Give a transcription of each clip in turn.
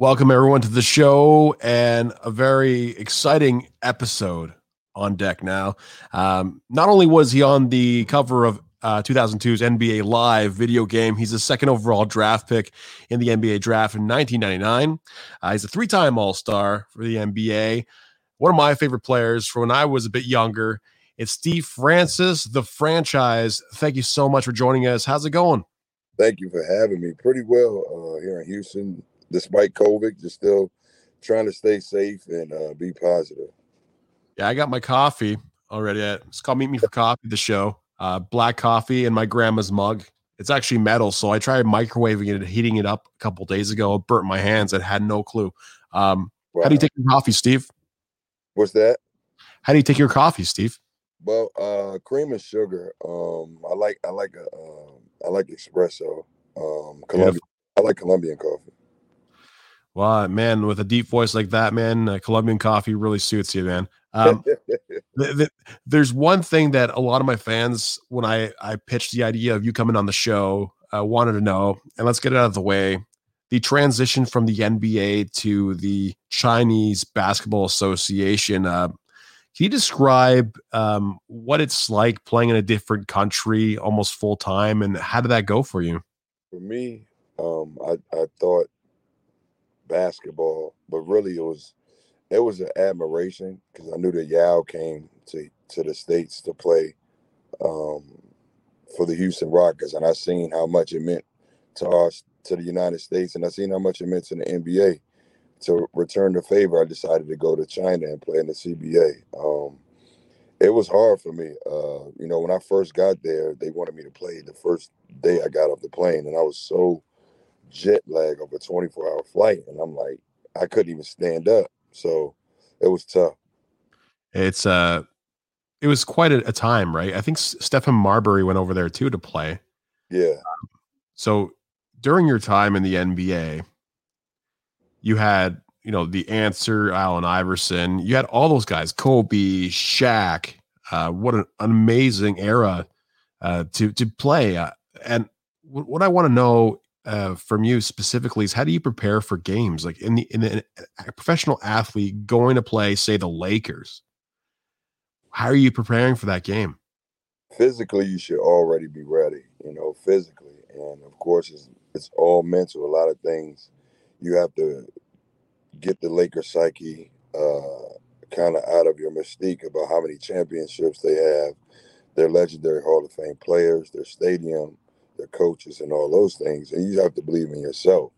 Welcome, everyone, to the show and a very exciting episode on deck now. Um, not only was he on the cover of uh, 2002's NBA Live video game, he's the second overall draft pick in the NBA draft in 1999. Uh, he's a three time All Star for the NBA. One of my favorite players from when I was a bit younger. It's Steve Francis, the franchise. Thank you so much for joining us. How's it going? Thank you for having me. Pretty well uh, here in Houston, despite COVID, just still trying to stay safe and uh, be positive. Yeah, I got my coffee already. It's called Meet Me for Coffee, the show. Uh, black coffee in my grandma's mug. It's actually metal, so I tried microwaving it and heating it up a couple days ago. It burnt my hands. I had no clue. Um, wow. How do you take your coffee, Steve? What's that? How do you take your coffee, Steve? Well, uh, cream and sugar. Um, I like I like a um, I like espresso. Um, Colombian. I like Colombian coffee. Well, man, with a deep voice like that, man, uh, Colombian coffee really suits you, man. Um, the, the, there's one thing that a lot of my fans, when I I pitched the idea of you coming on the show, uh, wanted to know, and let's get it out of the way: the transition from the NBA to the Chinese Basketball Association. Uh, can you describe um, what it's like playing in a different country almost full time, and how did that go for you? For me, um, I, I thought basketball, but really it was it was an admiration because I knew that Yao came to to the states to play um, for the Houston Rockets, and I seen how much it meant to us to the United States, and I seen how much it meant to the NBA. To return the favor, I decided to go to China and play in the CBA. Um, it was hard for me. Uh, you know, when I first got there, they wanted me to play the first day I got off the plane, and I was so jet lag of a 24 hour flight. And I'm like, I couldn't even stand up. So it was tough. It's uh it was quite a, a time, right? I think Stephon Marbury went over there too to play. Yeah. so during your time in the NBA, you had, you know, the answer, Allen Iverson, you had all those guys, Kobe, Shaq. Uh, what an, amazing era uh, to to play. Uh, and what I want to know uh, from you specifically is how do you prepare for games? Like in the in the, a professional athlete going to play say the lakers how are you preparing for that game? Physically you should already be ready you know physically. And of course it's, it's all mental. A lot of things you have to get the laker psyche uh, kind of out of your mystique about how many championships they have. Their legendary hall of fame players their stadium the coaches and all those things. And you have to believe in yourself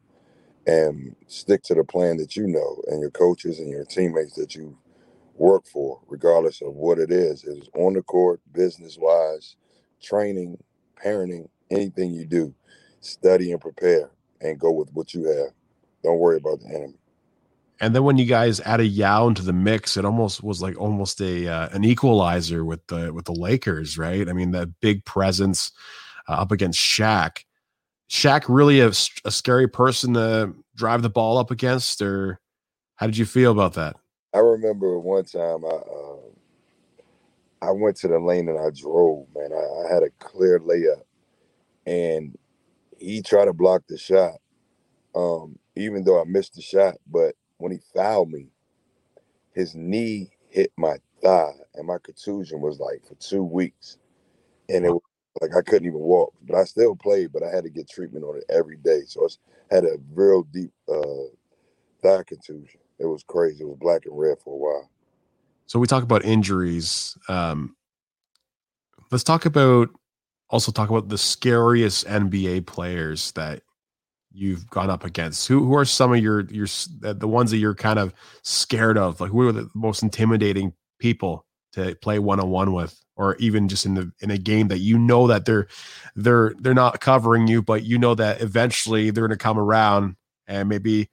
and stick to the plan that you know and your coaches and your teammates that you work for, regardless of what it is. It's on the court, business wise, training, parenting, anything you do, study and prepare and go with what you have. Don't worry about the enemy. And then when you guys added Yao into the mix, it almost was like almost a uh, an equalizer with the with the Lakers, right? I mean, that big presence uh, up against Shaq. Shaq really a, a scary person to drive the ball up against, or how did you feel about that? I remember one time I uh, I went to the lane and I drove. Man, I, I, had a clear layup, and he tried to block the shot. Um, even though I missed the shot, but when he fouled me, his knee hit my thigh, and my contusion was like for two weeks, and it was like I couldn't even walk, but I still played. But I had to get treatment on it every day, so I had a real deep uh, thigh contusion. It was crazy. It was black and red for a while. So we talk about injuries. Um, let's talk about also talk about the scariest NBA players that you've gone up against. Who who are some of your your the ones that you're kind of scared of? Like who are the most intimidating people to play one on one with? Or even just in the in a game that you know that they're they're they're not covering you, but you know that eventually they're going to come around and maybe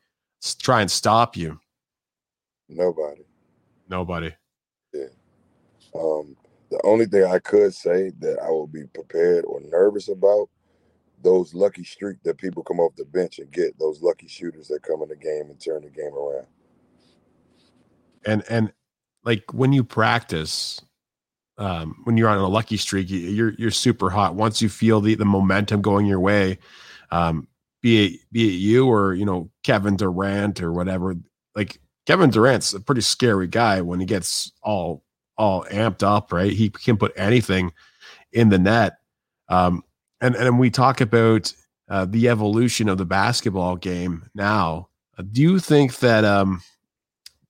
try and stop you. Nobody. Nobody. Yeah. Um, the only thing I could say that I will be prepared or nervous about those lucky streak that people come off the bench and get those lucky shooters that come in the game and turn the game around. And and like when you practice, um, when you're on a lucky streak, you're you're super hot. Once you feel the the momentum going your way, um, be it be it you or you know Kevin Durant or whatever. Like Kevin Durant's a pretty scary guy when he gets all all amped up, right? He can put anything in the net. Um, and and we talk about uh, the evolution of the basketball game now. Uh, do you think that um,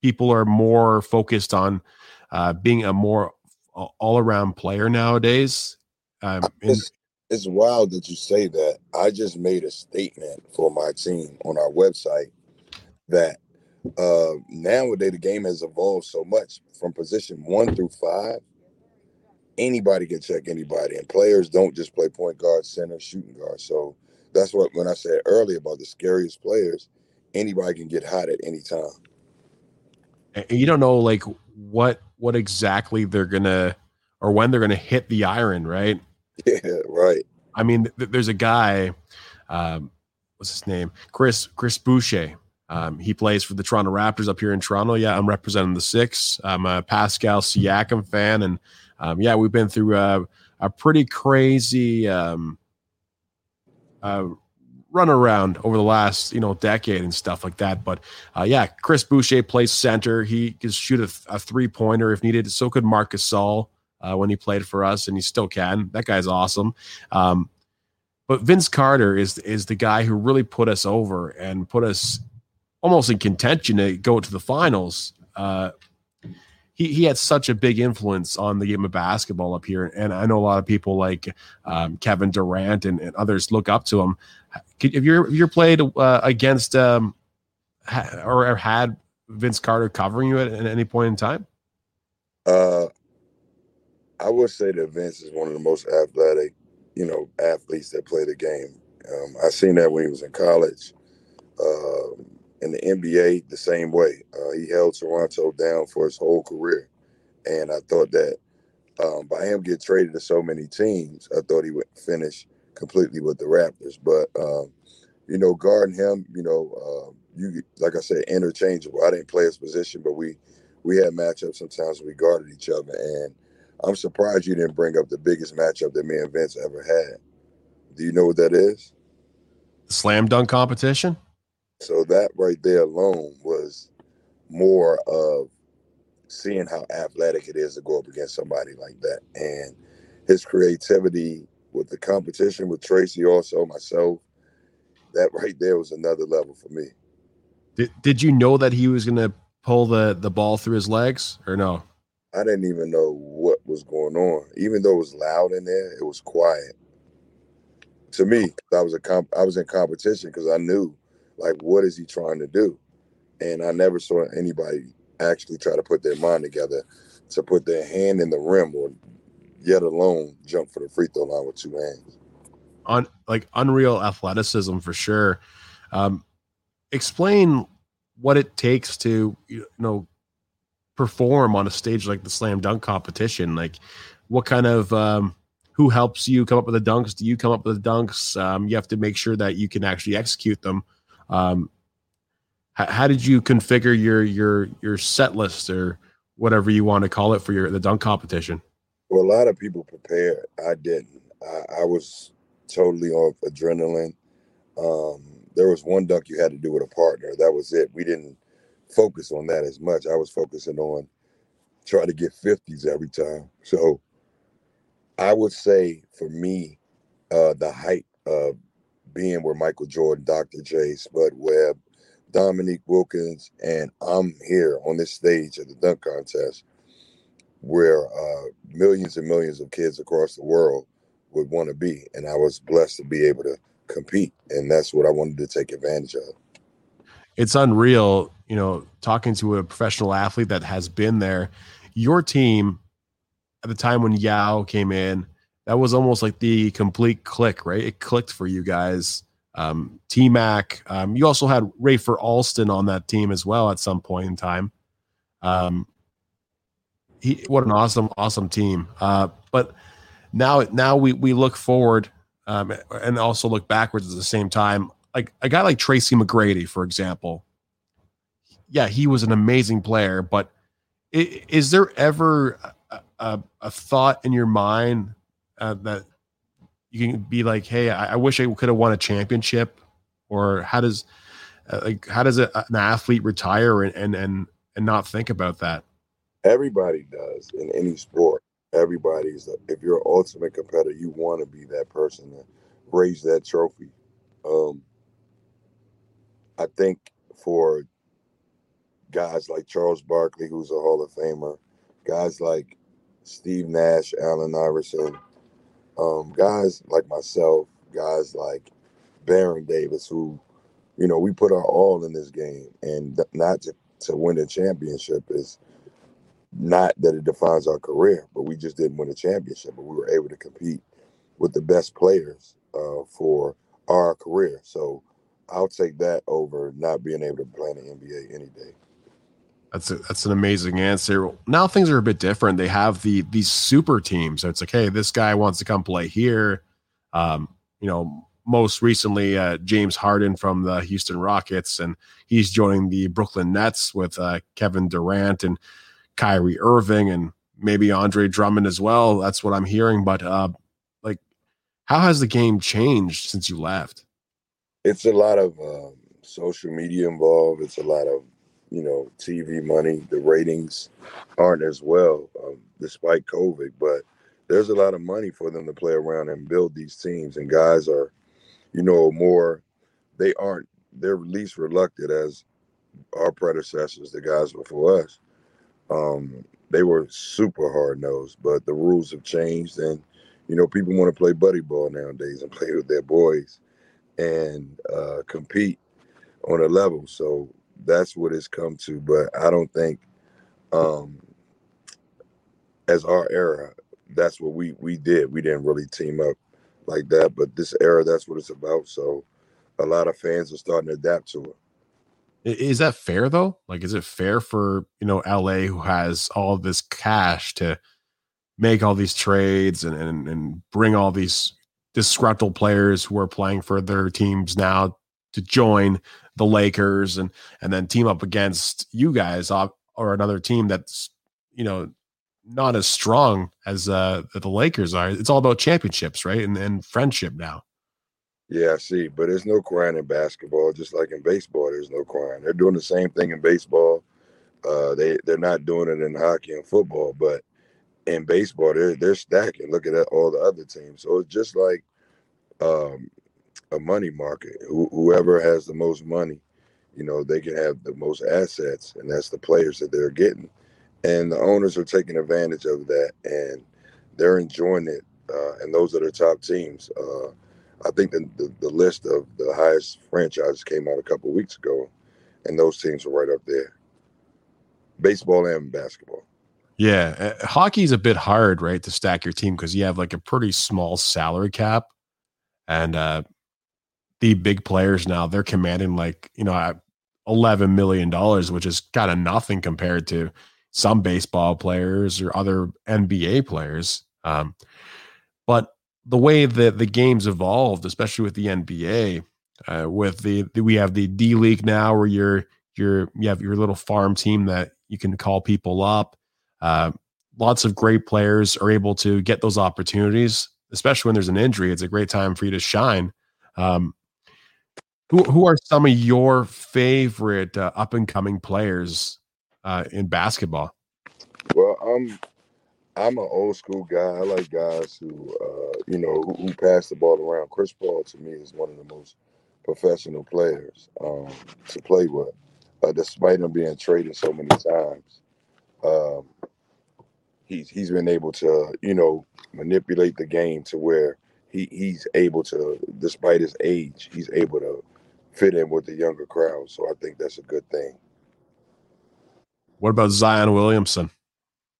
people are more focused on uh, being a more all around player nowadays? Um, it's, it's wild that you say that. I just made a statement for my team on our website that uh, nowadays the game has evolved so much from position one through five. Anybody can check anybody, and players don't just play point guard, center, shooting guard. So that's what when I said earlier about the scariest players, anybody can get hot at any time. And you don't know like what what exactly they're gonna or when they're gonna hit the iron, right? Yeah, right. I mean, th- there's a guy, um, what's his name? Chris Chris Boucher. Um, he plays for the Toronto Raptors up here in Toronto. Yeah, I'm representing the six. I'm a Pascal Siakam fan, and um, yeah, we've been through a, a pretty crazy um, uh, run around over the last you know decade and stuff like that. But uh, yeah, Chris Boucher plays center. He can shoot a, a three pointer if needed. So could Marcus Gasol uh, when he played for us, and he still can. That guy's awesome. Um, but Vince Carter is is the guy who really put us over and put us almost in contention to go to the finals. Uh, he, he had such a big influence on the game of basketball up here. And I know a lot of people like um, Kevin Durant and, and, others look up to him. Could, have you you played uh, against um, ha, or had Vince Carter covering you at, at any point in time? Uh, I would say that Vince is one of the most athletic, you know, athletes that play the game. Um, I seen that when he was in college. Uh, in the NBA the same way. Uh, he held Toronto down for his whole career, and I thought that um, by him getting traded to so many teams, I thought he would finish completely with the Raptors. But um, you know, guarding him, you know, uh, you like I said, interchangeable. I didn't play his position, but we we had matchups sometimes we guarded each other, and I'm surprised you didn't bring up the biggest matchup that me and Vince ever had. Do you know what that is? Slam dunk competition. So that right there alone was more of seeing how athletic it is to go up against somebody like that. And his creativity with the competition with Tracy, also myself, that right there was another level for me. Did, did you know that he was going to pull the, the ball through his legs or no? I didn't even know what was going on. Even though it was loud in there, it was quiet. To me, I was a comp- I was in competition because I knew like what is he trying to do and i never saw anybody actually try to put their mind together to put their hand in the rim or yet alone jump for the free throw line with two hands. On like unreal athleticism for sure. Um explain what it takes to you know perform on a stage like the slam dunk competition. Like what kind of um who helps you come up with the dunks? Do you come up with the dunks? Um, you have to make sure that you can actually execute them. Um, how, how did you configure your your your set list or whatever you want to call it for your the dunk competition? Well, a lot of people prepared. I didn't. I, I was totally off adrenaline. Um, there was one dunk you had to do with a partner. That was it. We didn't focus on that as much. I was focusing on trying to get 50s every time. So I would say for me, uh, the height of being where Michael Jordan, Dr. J, Spud Webb, Dominique Wilkins, and I'm here on this stage at the dunk contest where uh, millions and millions of kids across the world would want to be. And I was blessed to be able to compete. And that's what I wanted to take advantage of. It's unreal, you know, talking to a professional athlete that has been there. Your team at the time when Yao came in, that was almost like the complete click, right? It clicked for you guys. Um, T Mac. Um, you also had Rafer Alston on that team as well at some point in time. Um, he, what an awesome, awesome team. Uh, but now, now we we look forward um, and also look backwards at the same time. Like a guy like Tracy McGrady, for example. Yeah, he was an amazing player, but is there ever a, a, thought in your mind uh, that you can be like, hey, I, I wish I could have won a championship or how does uh, like how does a, an athlete retire and, and and and not think about that? Everybody does in any sport. Everybody's if you're an ultimate competitor, you want to be that person to raise that trophy. Um, I think for guys like Charles Barkley, who's a Hall of Famer, guys like Steve Nash, Allen Iverson, um, guys like myself, guys like Baron Davis, who, you know, we put our all in this game, and not to, to win a championship is not that it defines our career, but we just didn't win a championship, but we were able to compete with the best players uh, for our career. So I'll take that over not being able to play in the NBA any day. That's a, that's an amazing answer. Now things are a bit different. They have the these super teams. So it's like, hey, this guy wants to come play here. Um, you know, most recently uh, James Harden from the Houston Rockets, and he's joining the Brooklyn Nets with uh, Kevin Durant and Kyrie Irving, and maybe Andre Drummond as well. That's what I'm hearing. But uh, like, how has the game changed since you left? It's a lot of um, social media involved. It's a lot of you know, TV money. The ratings aren't as well, um, despite COVID, but there's a lot of money for them to play around and build these teams. And guys are, you know, more, they aren't, they're least reluctant as our predecessors, the guys before us. Um, they were super hard nosed, but the rules have changed. And, you know, people want to play buddy ball nowadays and play with their boys and uh, compete on a level. So that's what it's come to. But I don't think, um, as our era, that's what we we did. We didn't really team up like that. But this era, that's what it's about. So a lot of fans are starting to adapt to it. Is that fair though? Like, is it fair for you know LA who has all this cash to make all these trades and and, and bring all these disgruntled players who are playing for their teams now to join the Lakers and and then team up against you guys or another team that's you know not as strong as uh the Lakers are. It's all about championships, right? And and friendship now. Yeah, I see. But there's no crying in basketball, just like in baseball, there's no crying. They're doing the same thing in baseball. Uh, they they're not doing it in hockey and football, but in baseball, they're they're stacking. Look at all the other teams. So it's just like um, a money market. Wh- whoever has the most money, you know, they can have the most assets, and that's the players that they're getting. And the owners are taking advantage of that, and they're enjoying it. Uh, and those are the top teams. Uh, I think the, the, the list of the highest franchises came out a couple weeks ago, and those teams are right up there. Baseball and basketball. Yeah, uh, hockey's a bit hard, right, to stack your team because you have like a pretty small salary cap, and uh, the big players now they're commanding like you know 11 million dollars which is kind of nothing compared to some baseball players or other nba players um, but the way that the game's evolved especially with the nba uh, with the, the, we have the d league now where you're you're you have your little farm team that you can call people up. Uh, lots of great players are able to get those opportunities especially when there's an injury. It's a great time for you to shine. Um, who who are some of your favorite uh, up and coming players uh, in basketball? Well, I'm I'm an old school guy. I like guys who uh, you know who, who, pass the ball around. Chris Paul to me is one of the most professional players um, to play with, uh, despite him being traded so many times. Um, he's he's been able to you know manipulate the game to where he he's able to, despite his age, he's able to fit in with the younger crowd. So I think that's a good thing. What about Zion Williamson?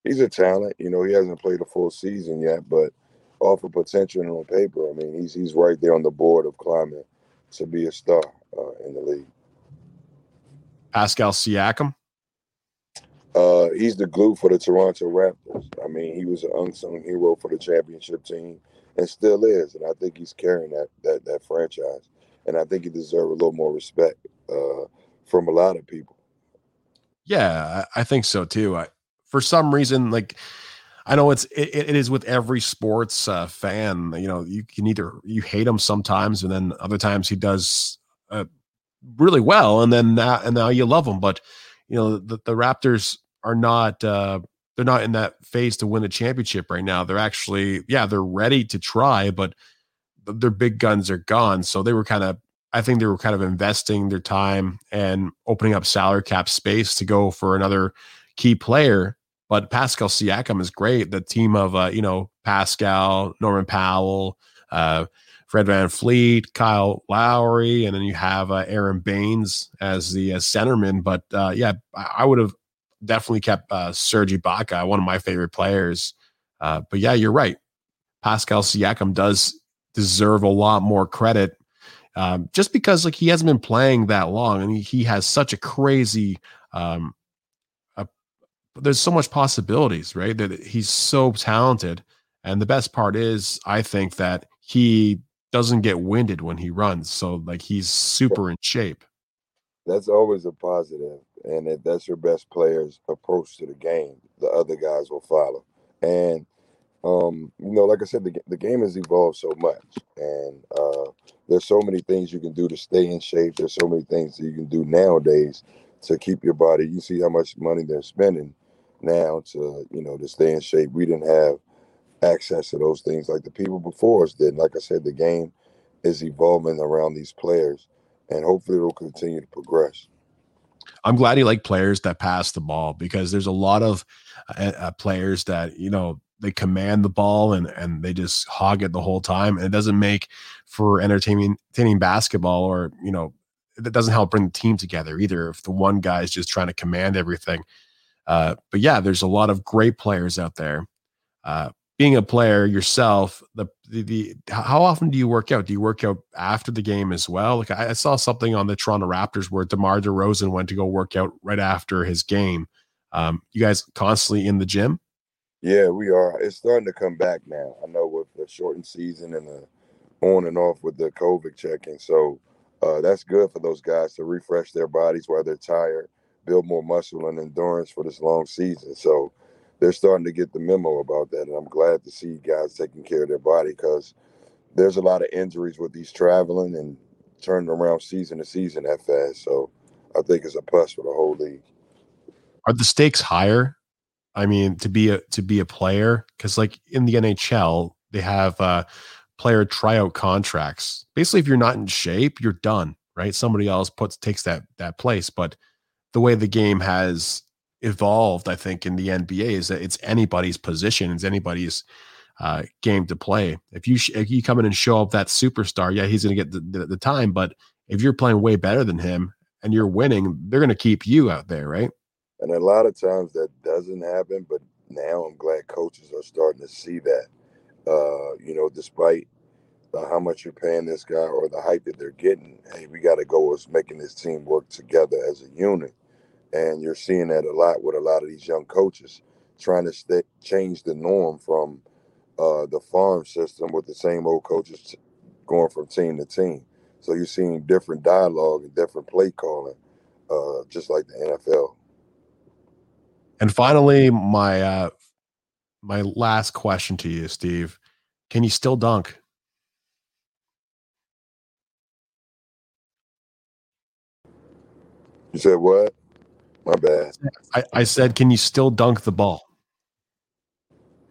He's a talent. You know, he hasn't played a full season yet, but off of potential and on paper, I mean, he's he's right there on the board of climbing to be a star uh, in the league. Pascal Siakam. Uh, he's the glue for the Toronto Raptors. I mean, he was an unsung hero for the championship team and still is, and I think he's carrying that that that franchise and I think he deserves a little more respect uh, from a lot of people. Yeah, I think so too. I, for some reason, like I know it's it, it is with every sports uh, fan. You know, you can either you hate him sometimes, and then other times he does uh, really well, and then now, and now you love them. But you know the, the Raptors are not uh, they're not in that phase to win a championship right now. They're actually yeah they're ready to try, but their big guns are gone. So they were kind of I think they were kind of investing their time and opening up salary cap space to go for another key player. But Pascal Siakam is great. The team of uh, you know Pascal, Norman Powell, uh, Fred VanVleet, Kyle Lowry, and then you have uh, Aron Baynes as the uh, centerman. But uh, yeah, I, I would have definitely kept uh, Serge Ibaka, one of my favorite players. Uh, but yeah, you're right. Pascal Siakam does deserve a lot more credit um, just because like he hasn't been playing that long and he, he has such a crazy um, there's so much possibilities right that he's so talented and the best part is i think that he doesn't get winded when he runs. So like he's super in shape. That's always a positive, and if that's your best player's approach to the game, the other guys will follow. And um, you know, like I said, the the game has evolved so much, and uh, there's so many things you can do to stay in shape. There's so many things that you can do nowadays to keep your body. You see how much money they're spending now to you know to stay in shape. We didn't have access to those things like the people before us did. Like I said, the game is evolving around these players, and hopefully it'll continue to progress. I'm glad you like players that pass the ball because there's a lot of uh, uh, players that you know they command the ball and and they just hog it the whole time, and it doesn't make for entertaining entertaining basketball, or you know, it doesn't help bring the team together either. If the one guy is just trying to command everything, uh, but yeah, there's a lot of great players out there. Uh, being a player yourself, the, the, the how often do you work out? Do you work out after the game as well? Like I, I saw something on the Toronto Raptors where DeMar DeRozan went to go work out right after his game. Um, you guys constantly in the gym? Yeah, we are. It's starting to come back now. I know with the shortened season and the on and off with the COVID checking, so uh, that's good for those guys to refresh their bodies while they're tired, build more muscle and endurance for this long season. So they're starting to get the memo about that, and I'm glad to see guys taking care of their body because there's a lot of injuries with these traveling and turning around season to season that fast. So I think it's a plus for the whole league. Are the stakes higher? I mean, to be a to be a player, because like in the NHL, they have uh, player tryout contracts. Basically, if you're not in shape, you're done. Right? Somebody else puts takes that that place. But the way the game has evolved, I think, in the NBA is that it's anybody's position, it's anybody's uh, game to play. If you sh- if you come in and show up that superstar, yeah, he's going to get the, the, the time. But if you're playing way better than him and you're winning, they're going to keep you out there, right? And a lot of times that doesn't happen. But now I'm glad coaches are starting to see that. Uh, you know, despite uh, how much you're paying this guy or the hype that they're getting, hey, we got to go with making this team work together as a unit and you're seeing that a lot with a lot of these young coaches trying to stay, change the norm from uh, the farm system with the same old coaches going from team to team. So you're seeing different dialogue and different play calling, uh, just like the NFL. And finally, my uh, my last question to you, Steve: Can you still dunk? You said what? My bad. I, I said, can you still dunk the ball?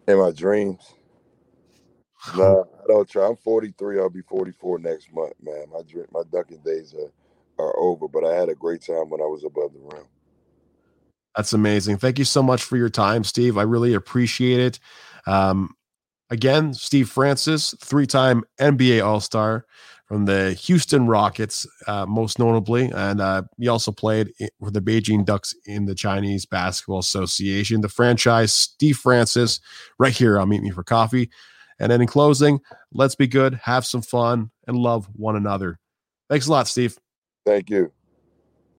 In my dreams. No, I don't try. I'm 43. I'll be 44 next month, man. My dream, my dunking days are, are over, but I had a great time when I was above the rim. That's amazing. Thank you so much for your time, Steve. I really appreciate it. Um, again, Steve Francis, three time NBA All Star, from the Houston Rockets, uh, most notably. And uh, he also played for the Beijing Ducks in the Chinese Basketball Association. The franchise, Steve Francis, right here on Meet Me for Coffee. And then in closing, let's be good, have some fun, and love one another. Thanks a lot, Steve. Thank you.